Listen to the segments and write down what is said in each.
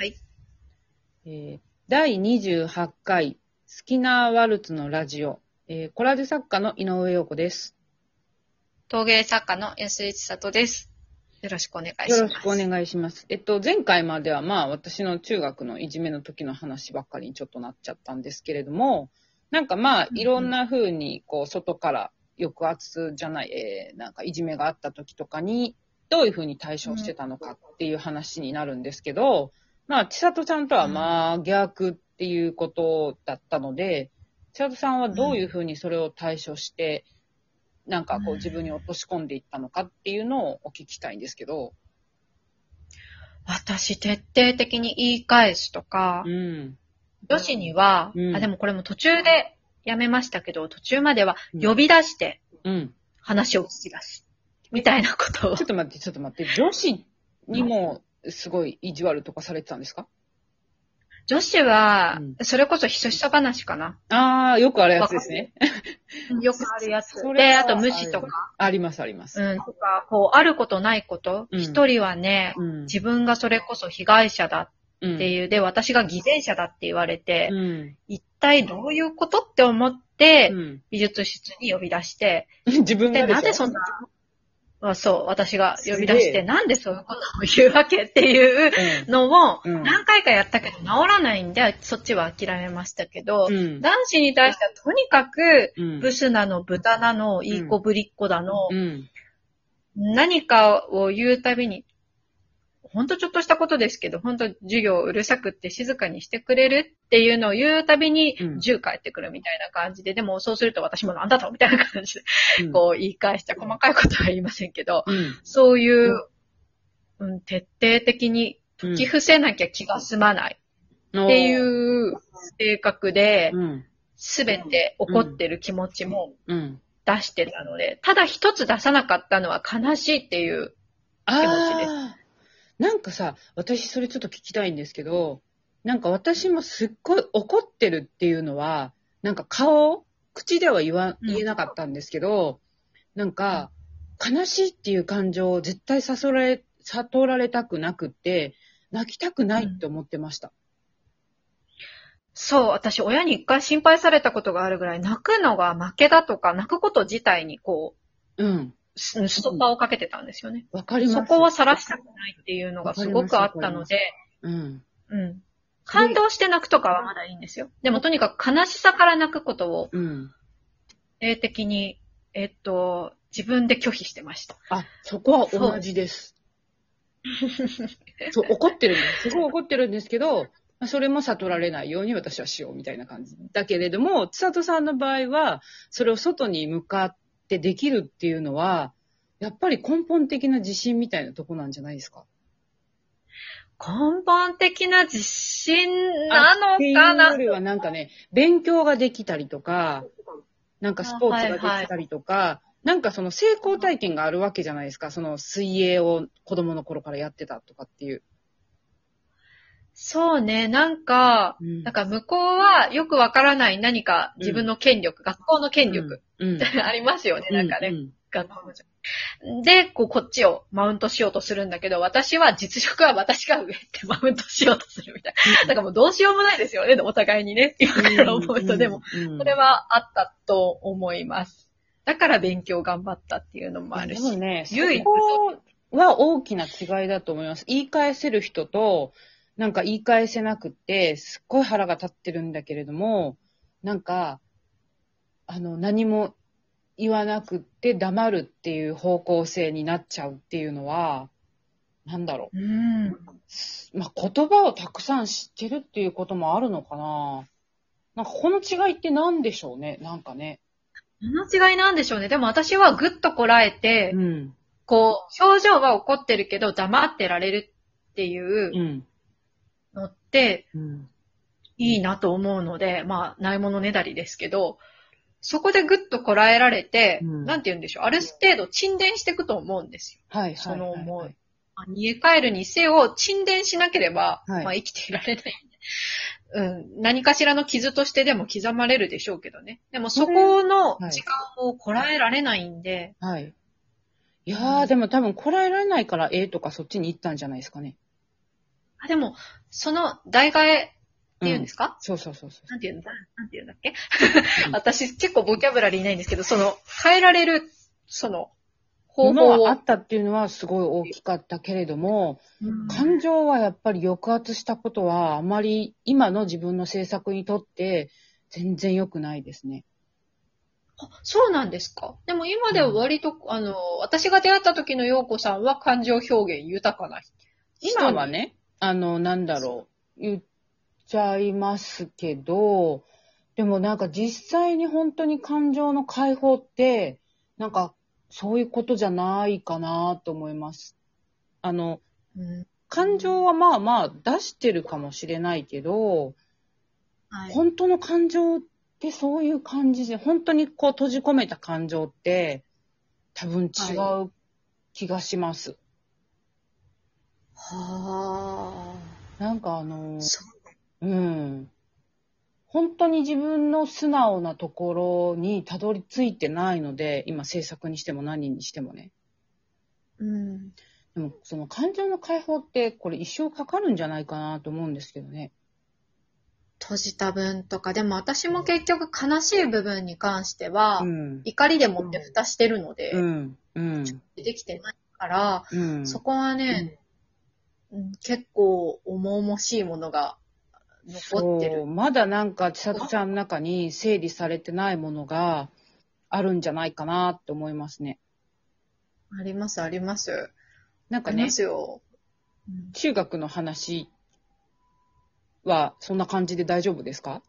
はい。えー第28回、好きなワルツのラジオ、えーコラージュ作家の井上陽子です。陶芸作家の安井千里です。よろしくお願いします。よろしくお願いします。えっと、前回まではまあ私の中学のいじめの時の話ばっかりにちょっとなっちゃったんですけれども、なんかまあうんうんいろんな風にこう外から抑圧じゃない、えーなんかいじめがあった時とかにどういう風に対処してたのかっていう話になるんですけど、まあ千里ちゃんとはまあ逆っていうことだったので、千里さんはどういう風にそれを対処して、なんかこう自分に落とし込んでいったのかっていうのをお聞きしたいんですけど、私、徹底的に言い返すとか、うん。女子には、うんあ、でもこれも途中でやめましたけど、途中まではうん呼び出してうん。話を聞き出す。みたいなことをちょ。っと待って、ちょっと待って。女子にもすごい意地悪とかされてたんですか？女子はうん、それこそひそひそ話かな。ああ、よくあるやつですね。よくあるやつで、はあと無視とか。あります、あります。うん、とか、こう、あることないこと。うん一、人はね、うん。自分がそれこそ被害者だうんっていう、で、私が偽善者だって言われて、うん。一体どういうことって思って、うん。美術室に呼び出して、自分で、がでなんでそんな、あそう、私が呼び出して、なんでそういうことを言うわけっていうのをうん何回かやったけど治らないんで、そっちは諦めましたけど、うん。男子に対してはとにかく、うん。ブスなの、豚なの、いい子ぶりっ子だの、うん。何かを言うたびに、ほんとちょっとしたことですけど、ほんと授業うるさくって静かにしてくれるっていうのを言うたびにうん、10返ってくるみたいな感じで、でもそうすると私もなんだとみたいな感じで、うんこう言い返した細かいことは言いませんけど、うん。そういう、うん、徹底的にうん。寄付せなきゃ気が済まないっっていう性格で、うん。すべて怒ってる気持ちもうん。出してたので、ただ一つ出さなかったのは悲しいっていう、気持ちです。なんかさ、私それちょっと聞きたいんですけど、なんか私もすっごい怒ってるっていうのは、なんか顔、口では言わ、うん言えなかったんですけど、なんか、悲しいっていう感情を絶対悟られ、悟られたくなくって、泣きたくないって思ってました。そう、私親に一回心配されたことがあるぐらい、泣くのが負けだとか、泣くこと自体にこうん。う、スストッパーをかけてたんですよね。わかります。そこを晒したくないっていうのがすごくあったので、うん。うん。感動して泣くとかはまだいいんですよ。でもとにかく悲しさから泣くことを、うん。定的に、えっと、自分で拒否してました。あ、そこは同じです。そう、怒ってるんです。すごい怒ってるんですけど、まあそれも悟られないように私はしようみたいな感じ。だけれども、千里さんの場合は、それを外に向かってできるっていうのは、やっぱり根本的な自信みたいなとこなんじゃないですか？根本的な自信なのっていうかなよりはなんかね、勉強ができたりとか、なんかスポーツができたりとか、なんかその成功体験があるわけじゃないですか。その水泳を子供の頃からやってたとかっていう。そうね、なんか、うんなんか向こうはよくわからない何か自分の権力、学校の権力、うん。ありますよね、なんかね。で、こう、こっちをマウントしようとするんだけど、私は実力は私が上ってマウントしようとするみたいな。だからもうどうしようもないですよね、お互いにね。今から思うと、でも、、うんそれ、はあったと思います。だから勉強頑張ったっていうのもあるし。でもね、唯一は大きな違いだと思います。言い返せる人と、なんか言い返せなくって、すっごい腹が立ってるんだけれども、なんか、あの、何も言わなくって黙るっていう方向性になっちゃうっていうのは、なんだろうん。う。まあ、言葉をたくさん知ってるっていうこともあるのかな。なんかこの違いって何でしょうね、なんかね。この違いなんでしょうね。でも私はぐっとこらえて、うん。こう、表情は怒ってるけど黙ってられるっていううん。のってうん。いいなと思うので、まあ、ないものねだりですけど、そこでぐっとこらえられて、うんなんて言うんでしょう、ある程度沈殿していくと思うんですよ。はい、はい。その思いはいまあ逃げ帰るにせよ、沈殿しなければ、はいまあ生きていられない。うん、何かしらの傷としてでも刻まれるでしょうけどね。でもそこのはい時間をこらえられないんで、はい。いやー、でも多分こらえられないから、ええとかそっちに行ったんじゃないですかね。あ、でも、その、代替えっていうんですか、そうそうそうそう。なんていうんだ、なんていうんだっけ？私結構ボキャブラリーないんですけど、その、変えられる、その、方法はあ。ったっていうのはすごい大きかったけれども、うん感情はやっぱり抑圧したことはあまり今の自分の制作にとって全然良くないですね。あそうなんですか？でも今では割と、あの、私が出会った時の陽子さんは感情表現豊かな人。今はね、あの、なんだろう、言っちゃいますけど、でもなんか実際に本当に感情の解放って、なんかそういうことじゃないかなと思います。あの、うん。感情はまあまあ出してるかもしれないけど、はい。本当の感情ってそういう感じで、本当にこう閉じ込めた感情って多分違う気がします。はなんかあのう。うん。本当に自分の素直なところにたどり着いてないので、今制作にしても何にしてもね。うん。でもその感情の解放ってこれ一生かかるんじゃないかなと思うんですけどね。閉じた分とか、でも私も結局悲しい部分に関しては、うん。怒りでもって蓋してるので、うん。うん。できてないから、うん。そこはね、うん結構重々しいものが残ってる。そうまだなんか千里ちゃんの中に整理されてないものがあるんじゃないかなって思いますね。あります、あります。なんかねすよ。うん中学の話はそんな感じで大丈夫ですか？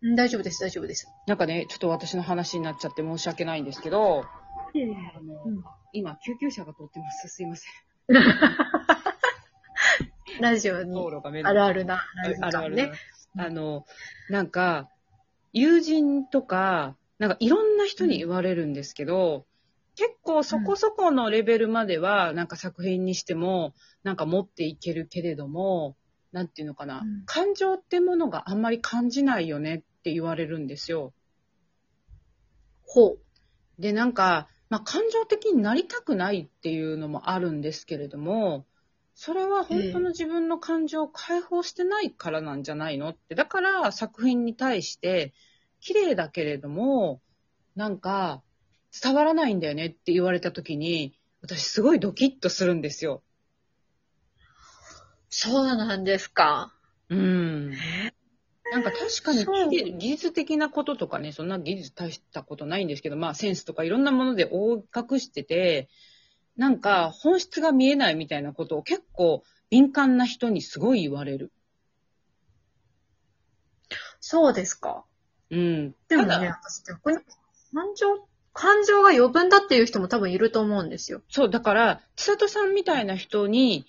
うん大丈夫です、大丈夫です。なんかね、ちょっと私の話になっちゃって申し訳ないんですけど、あのうん今救急車が通ってます。すいません。ラジオにあるあるなあるある感ね。あの、なんか、友人とか、なんかいろんな人に言われるんですけど、結構そこそこのレベルまでは、なんか作品にしても、なんか持っていけるけれども、なんていうのかな、うん感情ってものがあんまり感じないよねって言われるんですよ。ほう。で、なんか、まあ、感情的になりたくないっていうのもあるんですけれども、それは本当の自分の感情を解放してないからなんじゃないのって。だから作品に対して、綺麗だけれども、なんか、伝わらないんだよねって言われた時に、私すごいドキッとするんですよ。そうなんですか？うん。なんか確かに技術的なこととかね、そんな技術大したことないんですけど、まあセンスとかいろんなもので覆い隠してて、なんか本質が見えないみたいなことを結構敏感な人にすごい言われる。そうですか。うん。でもね、私逆に、感情、感情が余分だっていう人も多分いると思うんですよ。そう、だから、千里さんみたいな人に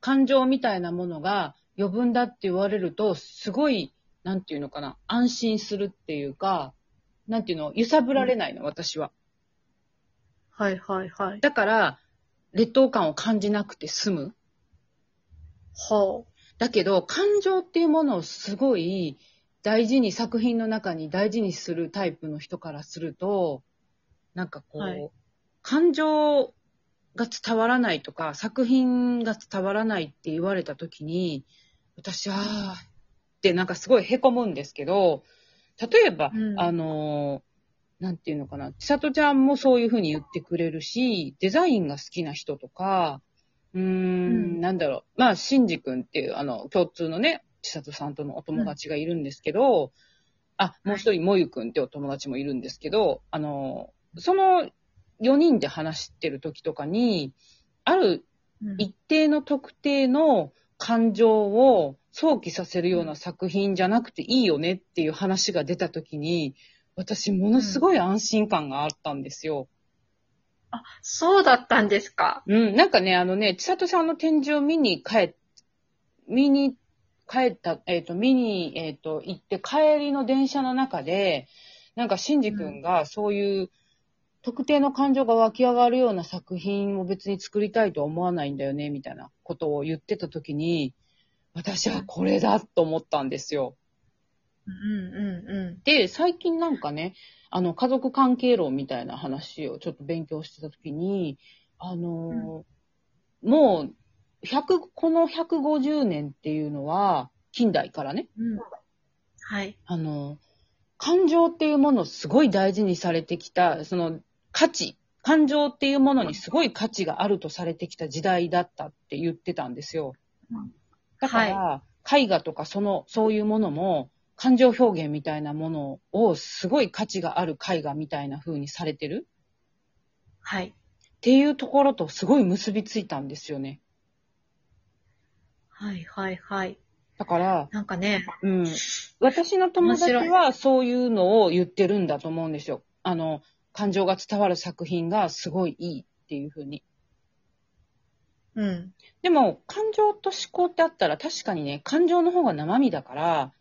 感情みたいなものが余分だって言われると、すごい、なんていうのかな、安心するっていうか、なんていうの、揺さぶられないの、私は。はいはいはい。だから、劣等感を感じなくて済む。はだけど、感情っていうものをすごい大事に作品の中に大事にするタイプの人からすると、なんかこう、はい。感情が伝わらないとか、作品が伝わらないって言われた時に、私は、ってなんかすごい凹むんですけど、例えば、うん。あのーなんていうのかな、千里ちゃんもそういうふうに言ってくれるし、デザインが好きな人とか、うーん、うん。なんだろう。まあ、シンジ君っていう、あの、共通のね、千里さんとのお友達がいるんですけど、あ、もう一人、もゆくんってお友達もいるんですけど、あの、その4人で話してる時とかに、あるうん。一定の特定の感情を想起させるような作品じゃなくていいよねっていう話が出た時に、私ものすごい安心感があったんですよ。あ、そうだったんですか？うん、なんかね、あのね、千里さんの展示を見に帰っ、見に帰った、えっ、と、見に、えっ、と、行って帰りの電車の中で、なんか、シンジ君がそういう特定の感情が湧き上がるような作品を別に作りたいとは思わないんだよね、みたいなことを言ってた時に、私はこれだと思ったんですよ。うんうんうで、最近なんかね、あの、家族関係論みたいな話をちょっと勉強してたときに、あのーもう、100、この150年っていうのは、近代からね、うん。はい。あの、感情っていうものをすごい大事にされてきた、その価値、感情っていうものにすごい価値があるとされてきた時代だったって言ってたんですよ。だから、絵画とかその、そういうものも、感情表現みたいなものをすごい価値がある絵画みたいな風にされてる？はい。っていうところとすごい結びついたんですよね。はい、はい、はい。だから、なんかね、うん。私の友達はそういうのを言ってるんだと思うんですよ。あの、感情が伝わる作品がすごいいいっていう風に。うん。でも、感情と思考ってあったら確かにね、感情の方が生身だから、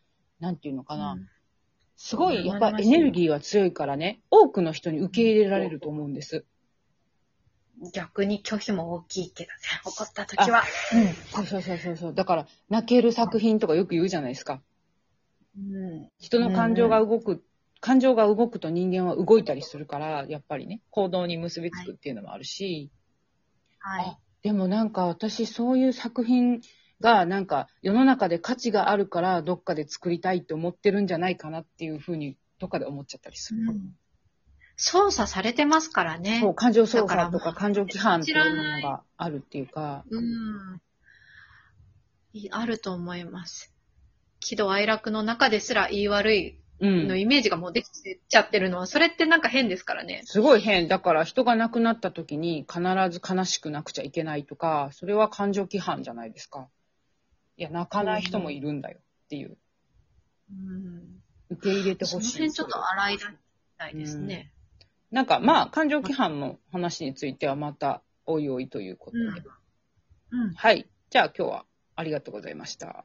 なんていうのかな。うんすごい、やっぱエネルギーは強いからね、多くの人に受け入れられると思うんです。逆に拒否も大きいけどね、怒った時は。そうそうそうそうそう。だから、泣ける作品とかよく言うじゃないですか。うん。人の感情が動く、感情が動くと人間は動いたりするから、やっぱりね、行動に結びつくっていうのもあるし、はいあ。でもなんか私そういう作品がなんか世の中で価値があるからどっかで作りたいって思ってるんじゃないかなっていうふうにどっかで思っちゃったりする。うん操作されてますからね。そう、感情操作とか感情規範っていうものがあるっていうか、うん。いあると思います。喜怒哀楽の中ですら言い悪いうん。のイメージがもうできちゃってるのは、それってなんか変ですからね。すごい変。だから人が亡くなった時に必ず悲しくなくちゃいけないとか、それは感情規範じゃないですか。いや、泣かない人もいるんだよっていう。うん。受け入れてそのほしい。辺ちょっと洗いたいですね。なんかまあ、感情規範の話についてはまた、おいおいということで。うん。うん。はい。じゃあ今日はありがとうございました。